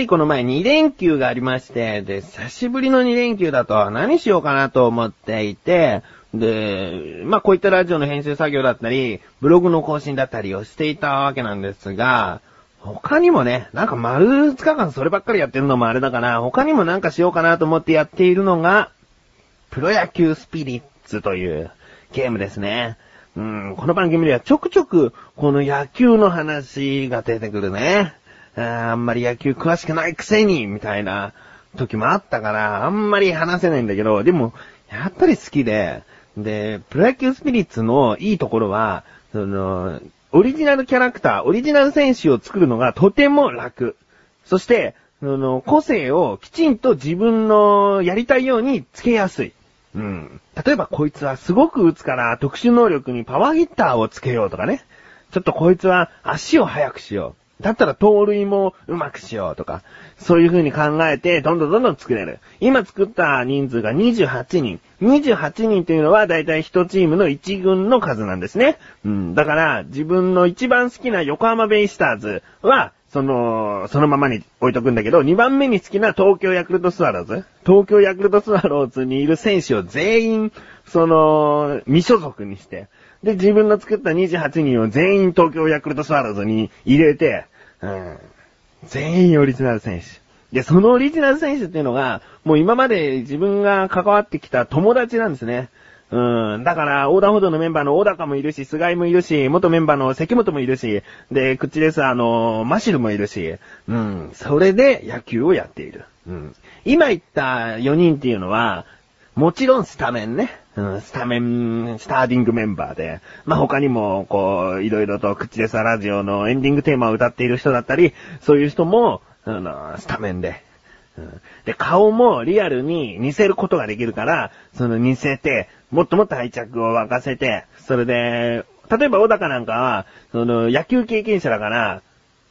ついこの前2連休がありまして、で、久しぶりの2連休だと何しようかなと思っていて、で、まあこういったラジオの編集作業だったり、ブログの更新だったりをしていたわけなんですが、他にもね、なんか丸2日間そればっかりやってるのもあれだから、他にもなんかしようかなと思ってやっているのが、プロ野球スピリッツというゲームですね。うん、この番組ではちょくちょくこの野球の話が出てくるね。あんまり野球詳しくないくせに、みたいな時もあったから、あんまり話せないんだけど、でも、やっぱり好きで、で、プロ野球スピリッツのいいところは、その、オリジナルキャラクター、オリジナル選手を作るのがとても楽。そして、その、個性をきちんと自分のやりたいようにつけやすい。うん。例えばこいつはすごく打つから特殊能力にパワーヒッターをつけようとかね。ちょっとこいつは足を速くしよう。だったら盗塁もうまくしようとか。そういう風に考えて、どんどんどんどん作れる。今作った人数が28人。28人というのはだいたい1チームの1軍の数なんですね。うん。だから、自分の一番好きな横浜ベイスターズは、その、そのままに置いとくんだけど、2番目に好きな東京ヤクルトスワローズ東京ヤクルトスワローズにいる選手を全員、その、未所属にして、で、自分の作った28人を全員東京ヤクルトスワローズに入れて、うん、全員オリジナル選手。で、そのオリジナル選手っていうのが、もう今まで自分が関わってきた友達なんですね。うん。だから、横断歩道のメンバーの小高もいるし、菅井もいるし、元メンバーの関本もいるし、で、口レスあの、マシルもいるし、うん。それで野球をやっている。うん。今言った4人っていうのは、もちろんスタメンね。スタメン、スターディングメンバーで。まあ、他にも、こう、いろいろと口レスラジオのエンディングテーマを歌っている人だったり、そういう人も、あの、スタメンで。うんで、顔もリアルに似せることができるから、その似せて、もっともっと愛着を沸かせて、それで、例えば小高なんかは、その野球経験者だから、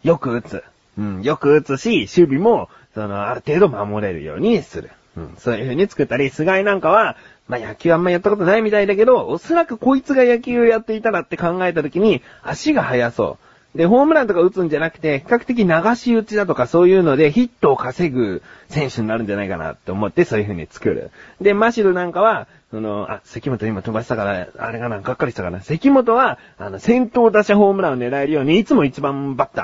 よく打つ。うん、よく打つし、守備も、その、ある程度守れるようにする。そういう風に作ったり、菅井なんかは、まあ、野球あんまやったことないみたいだけど、おそらくこいつが野球をやっていたらって考えた時に、足が速そう。で、ホームランとか打つんじゃなくて、比較的流し打ちだとかそういうのでヒットを稼ぐ選手になるんじゃないかなって思ってそういう風に作る。で、マシルなんかは、その、あ、関本今飛ばしたから、あれがな、がっかりしたかな。関本は、あの、先頭打者ホームランを狙えるように、いつも一番バッタ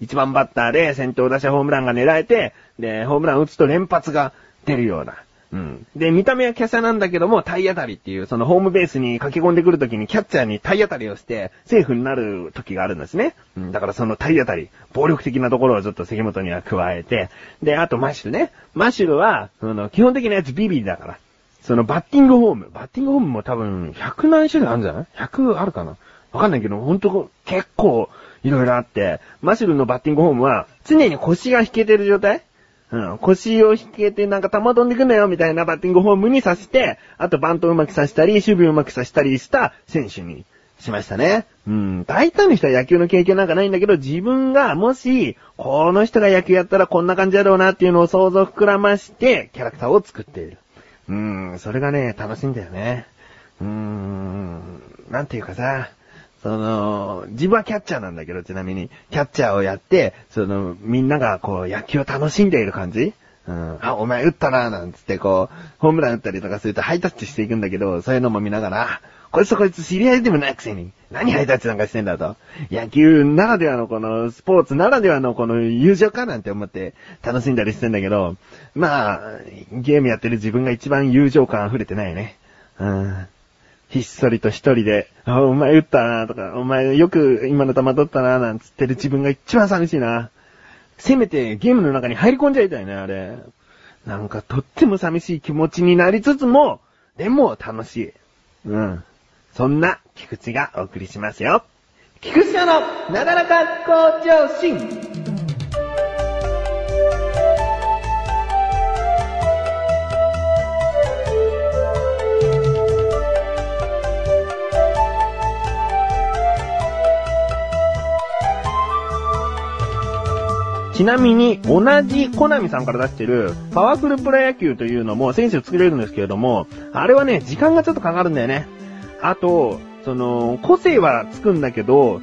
ー。一番バッターで先頭打者ホームランが狙えて、で、ホームラン打つと連発が出るような。うん。で、見た目は華奢なんだけども、体当たりっていう、そのホームベースに駆け込んでくるときにキャッチャーに体当たりをして、セーフになる時があるんですね。うん。だからその体当たり、暴力的なところをちょっと関本には加えて、で、あとマッシュルね。マッシュルは、その、基本的なやつビビリだから。そのバッティングフォーム。バッティングフォームも多分、100何種類あるんじゃない ?100 あるかな？わかんないけど、ほんと結構、いろいろあって、マシュルのバッティングフォームは、常に腰が引けてる状態？うん、腰を引けてなんか球飛んでくんなよみたいなバッティングフォームにさせて、あとバントうまくさせたり、守備うまくさせたりした選手にしましたね。うん、大体の人は野球の経験なんかないんだけど、自分がもし、この人が野球やったらこんな感じだろうなっていうのを想像膨らまして、キャラクターを作っている。うん、それがね、楽しいんだよね。うーん、なんていうかさ、その、自分はキャッチャーなんだけど、ちなみに、キャッチャーをやって、その、みんながこう、野球を楽しんでいる感じうん、あ、お前打ったな、なんつってこう、ホームラン打ったりとかするとハイタッチしていくんだけど、そういうのも見ながら、こいつとこいつ知り合いでもないくせに、何ハイタッチなんかしてんだと。野球ならではのこの、スポーツならではのこの友情かなんて思って楽しんだりしてんだけど、まあ、ゲームやってる自分が一番友情感溢れてないね。うん。ひっそりと一人で、あ、お前打ったなとか、お前よく今の球取ったななんつってる自分が一番寂しいな。せめてゲームの中に入り込んじゃいたいね、あれ。なんかとっても寂しい気持ちになりつつも、でも楽しい。うん。そんな菊池がお送りしますよ。菊池のなだらか向上心。ちなみに、同じコナミさんから出してる、パワフルプロ野球というのも選手を作れるんですけれども、あれはね、時間がちょっとかかるんだよね。あと、その、個性はつくんだけど、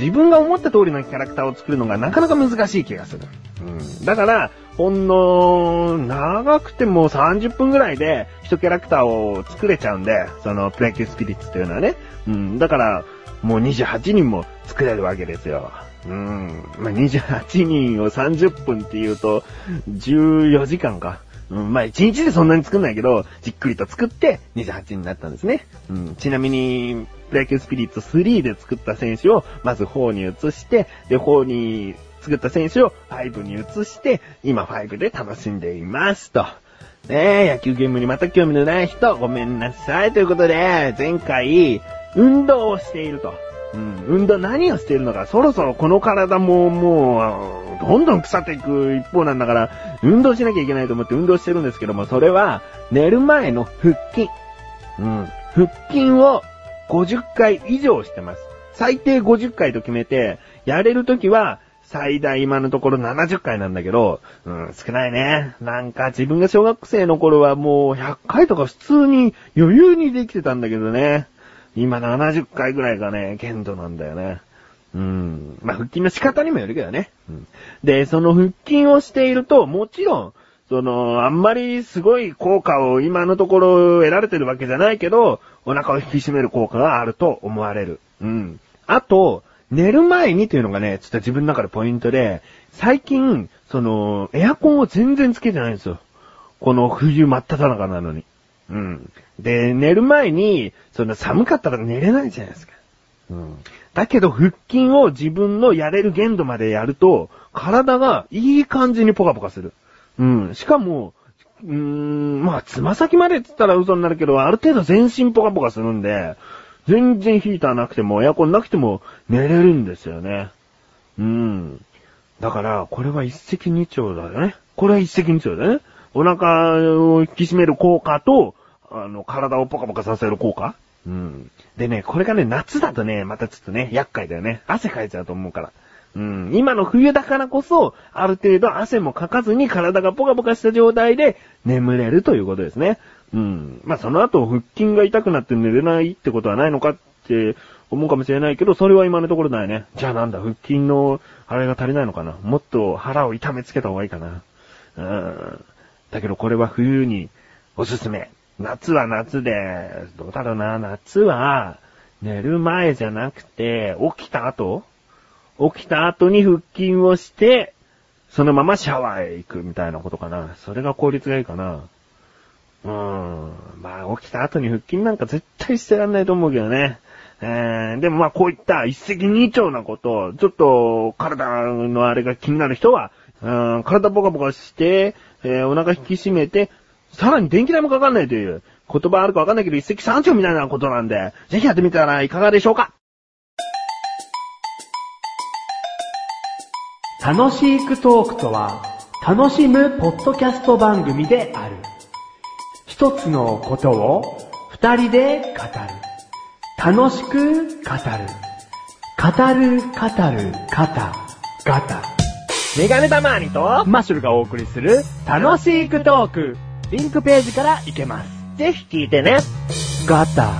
自分が思った通りのキャラクターを作るのがなかなか難しい気がする。うん。だから、ほんの、長くても30分ぐらいで、一キャラクターを作れちゃうんで、その、プロ野球スピリッツというのはね。うん。だから、もう28人も作れるわけですよ。うん。まあ、28人を30分って言うと、14時間か。うん、まあ、1日でそんなに作んないけど、じっくりと作って28になったんですね。うん。ちなみに、プロ野球スピリッツ3で作った選手を、まず4に移して、で、4に作った選手を5に移して、今5で楽しんでいますと。ねえ、野球ゲームにまた興味のない人、ごめんなさい。ということで、前回、運動をしていると。うん、運動何をしているのか、そろそろこの体ももう、どんどん腐っていく一方なんだから、運動しなきゃいけないと思って運動してるんですけども、それは、寝る前の腹筋。うん、腹筋を50回以上してます。最低50回と決めて、やれるときは、最大今のところ70回なんだけど、うん、少ないね。なんか自分が小学生の頃はもう100回とか普通に余裕にできてたんだけどね。今70回ぐらいがね、限度なんだよね。うん。まあ、腹筋の仕方にもよるけどね。うん。で、その腹筋をしていると、もちろん、その、あんまりすごい効果を今のところ得られてるわけじゃないけど、お腹を引き締める効果があると思われる。うん。あと、寝る前にというのがね、ちょっと自分の中でポイントで、最近、その、エアコンを全然つけてないんですよ。この冬真っ只中なのに。うん。で、寝る前に、その寒かったら寝れないじゃないですか。うん。だけど腹筋を自分のやれる限度までやると、体がいい感じにポカポカする。うん。しかも、うーん、まあ、つま先までって言ったら嘘になるけど、ある程度全身ポカポカするんで、全然ヒーターなくても、エアコンなくても寝れるんですよね。うん。だから、これは一石二鳥だよね。これは一石二鳥だね。お腹を引き締める効果と、あの、体をポカポカさせる効果？うん。でね、これがね、夏だとね、またちょっとね、厄介だよね。汗かいちゃうと思うから。うん。今の冬だからこそ、ある程度汗もかかずに体がポカポカした状態で眠れるということですね。うん。まあ、その後腹筋が痛くなって寝れないってことはないのかって思うかもしれないけど、それは今のところないね。じゃあなんだ、腹筋の、あれが足りないのかな？もっと腹を痛めつけた方がいいかな。うん。だけどこれは冬におすすめ。夏は夏で、どうだろうな、夏は、寝る前じゃなくて、起きた後？起きた後に腹筋をして、そのままシャワーへ行くみたいなことかな。それが効率がいいかな。うーん。まあ、起きた後に腹筋なんか絶対してらんないと思うけどね。えー、でもまあこういった一石二鳥なことを、ちょっと体のあれが気になる人は、うん体ポカポカして、えーお腹引き締めて、さらに電気代もかかんないという言葉あるかわかんないけど一石三鳥みたいなことなんで、ぜひやってみたらいかがでしょうか？楽しくトークとは、楽しむポッドキャスト番組である。一つのことを二人で語る。楽しく語る。語る、語る、方、ガタ。メガネたまーにと、マッシュルがお送りする楽しくトーク。リンクページから行けます。ぜひ聞いてね。ガタ。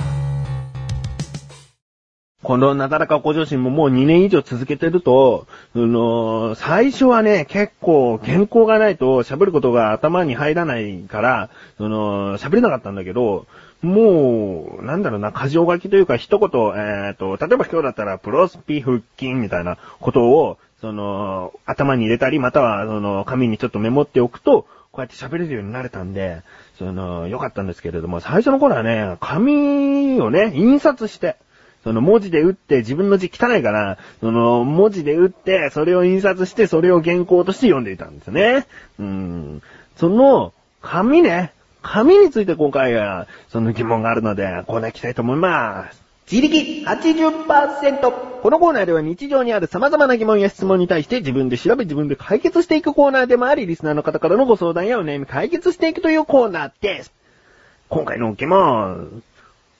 このなだらか向上心ももう2年以上続けてると、あのー最初はね、結構原稿がないと喋ることが頭に入らないから、その、喋れなかったんだけど、もう、なんだろうな、過剰書きというか一言、えっ、と、例えば今日だったらプロスピ腹筋みたいなことを、その、頭に入れたり、または、その、紙にちょっとメモっておくと、こうやって喋れるようになれたんで、その、良かったんですけれども、最初の頃はね、紙をね、印刷して、その文字で打って自分の字汚いから、その文字で打って、それを印刷して、それを原稿として読んでいたんですね。うん。その、紙ね。紙について今回は、その疑問があるので、コーナー行きたいと思います。自力 80%! このコーナーでは日常にある様々な疑問や質問に対して自分で調べ自分で解決していくコーナーでもあり、リスナーの方からのご相談やお悩み解決していくというコーナーです。今回の疑問、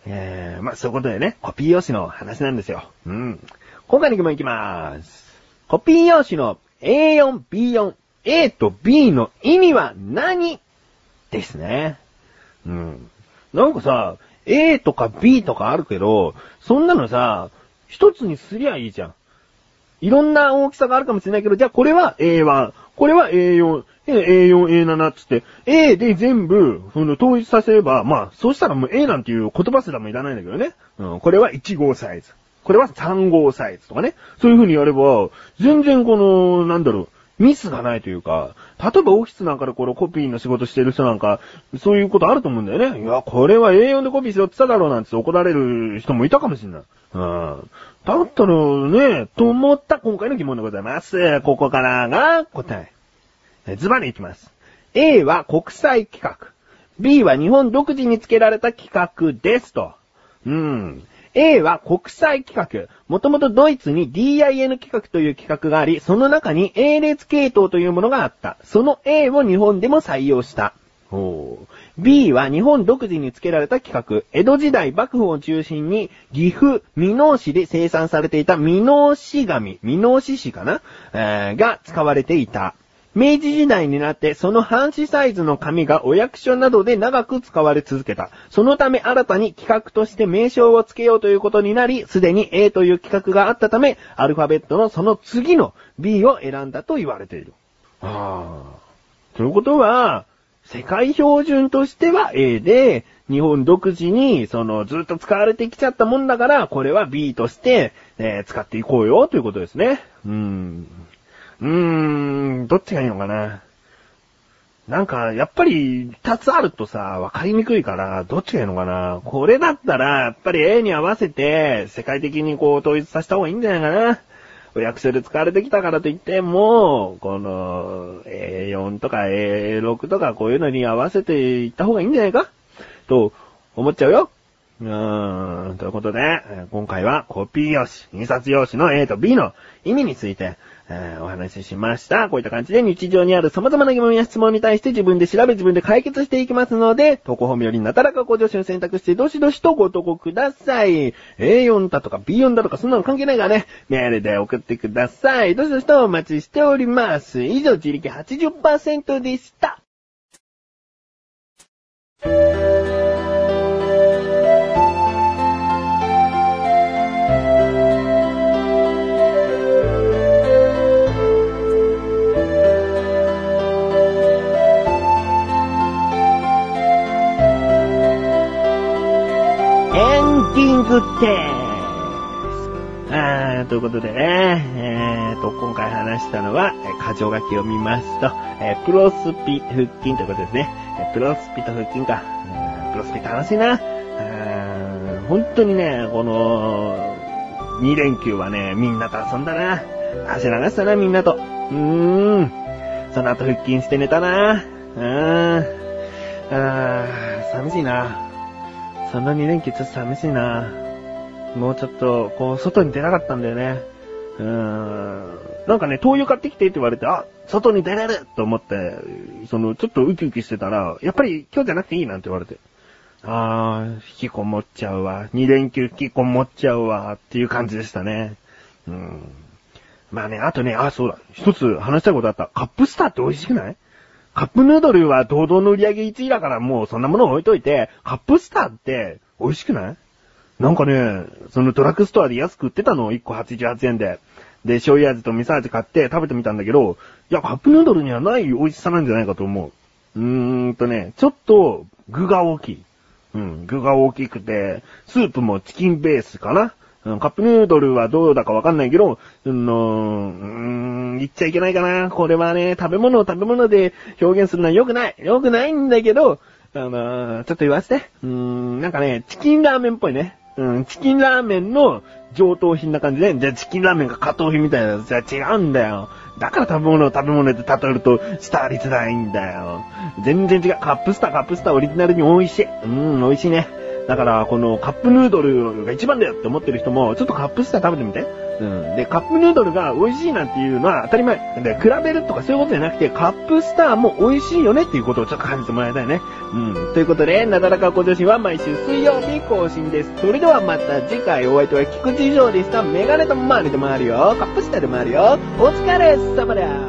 えー、まあ、そういうことでね、コピー用紙の話なんですよ。うん。今回の疑問いきまーす。コピー用紙の A4、B4、A と B の意味は何？ですね。うん。なんかさ、A とか B とかあるけど、そんなのさ、一つにすりゃいいじゃん。いろんな大きさがあるかもしれないけど、じゃあこれは A1、これは A4、A4、A7 つって、A で全部、その、統一させれば、まあ、そうしたらもう A なんていう言葉すらもいらないんだけどね。うん、これは1号サイズ。これは3号サイズとかね。そういう風にやれば、全然この、なんだろう、ミスがないというか、例えばオフィスなんかでこのコピーの仕事してる人なんか、そういうことあると思うんだよね。いや、これは A4 でコピーしろって言っただろうなんて怒られる人もいたかもしれない。うん。だったらね、と思った今回の疑問でございます。ここからが答え。ズバリいきます。A は国際企画。B は日本独自に付けられた企画ですと。うん。A は国際企画。もともとドイツに DIN 企画という企画があり、その中に A 列系統というものがあった。その A を日本でも採用した。B は日本独自に付けられた企画。江戸時代幕府を中心に岐阜、美濃市で生産されていた美濃市紙、美濃市紙かな、えー、が使われていた。明治時代になってその半紙サイズの紙がお役所などで長く使われ続けた。そのため新たに企画として名称を付けようということになり、すでに A という企画があったため、アルファベットのその次の B を選んだと言われている。ああ。ということは、世界標準としては A で、日本独自に、その、ずっと使われてきちゃったもんだから、これは B として、えー、使っていこうよ、ということですね。うーん。うーん、どっちがいいのかな。なんか、やっぱり、二つあるとさ、わかりにくいから、どっちがいいのかな。これだったら、やっぱり A に合わせて、世界的にこう、統一させた方がいいんじゃないかな。お役所で使われてきたからといっても、この A4 とか A6 とかこういうのに合わせていった方がいいんじゃないか？と思っちゃうよ。うーん、ということで、今回はコピー用紙、印刷用紙の A と B の意味について、えー、お話ししました。こういった感じで日常にある様々な疑問や質問に対して自分で調べ自分で解決していきますので、投稿本よりなたらかご助手を選択してどしどしとご投稿ください。A4 だとか B4 だとかそんなの関係ないからね、メールで送ってください。どしどしとお待ちしております。以上、自力80%でした。ということでね、えーと、今回話したのは、過剰書きを見ますと、えー、プロスピ腹筋ということですね。えプロスピと腹筋か。プロスピ楽しいな。本当にね、この、2連休はね、みんなと遊んだな。足流したな、みんなと。うーん。その後腹筋して寝たな。うーん。あー、寂しいな。その2連休ちょっと寂しいな。もうちょっと、こう、外に出なかったんだよね。うーん。なんかね、灯油買ってきてって言われて、あ、外に出れると思って、その、ちょっとウキウキしてたら、やっぱり今日じゃなくていいなんて言われて。あー、引きこもっちゃうわ。2連休引きこもっちゃうわ。っていう感じでしたね。うーん。まあね、あとね、あ、そうだ。一つ話したいことあった。カップスターって美味しくない？カップヌードルは堂々の売り上げ1位だからもうそんなもの置いといて、カップスターって美味しくない？なんかね、そのドラッグストアで安く売ってたの、1個88円で。で、醤油味と味噌味買って食べてみたんだけど、いや、カップヌードルにはない美味しさなんじゃないかと思う。うーんとね、ちょっと具が大きい。うん、具が大きくて、スープもチキンベースかな。うん、カップヌードルはどうだかわかんないけど、うの、うーん、言っちゃいけないかな。これはね、食べ物を食べ物で表現するのは良くない。良くないんだけど、あのー、ちょっと言わせて。うーん、なんかね、チキンラーメンっぽいね。うん、チキンラーメンの上等品な感じで、じゃあチキンラーメンが加藤品みたいなやつは違うんだよ。だから食べ物を食べ物で例えると伝わりづらいんだよ。全然違う。カップスター、カップスターオリジナルに美味しい。うん、美味しいね。だから、このカップヌードルが一番だよって思ってる人も、ちょっとカップスター食べてみて。うん。で、カップヌードルが美味しいなんていうのは当たり前。で、比べるとかそういうことじゃなくて、カップスターも美味しいよねっていうことをちょっと感じてもらいたいね。うん。ということで、なだらかご女子は毎週水曜日更新です。それではまた次回お会いとは菊池城でした。メガネと周りでもあるよ。カップスターでもあるよ。お疲れ様だ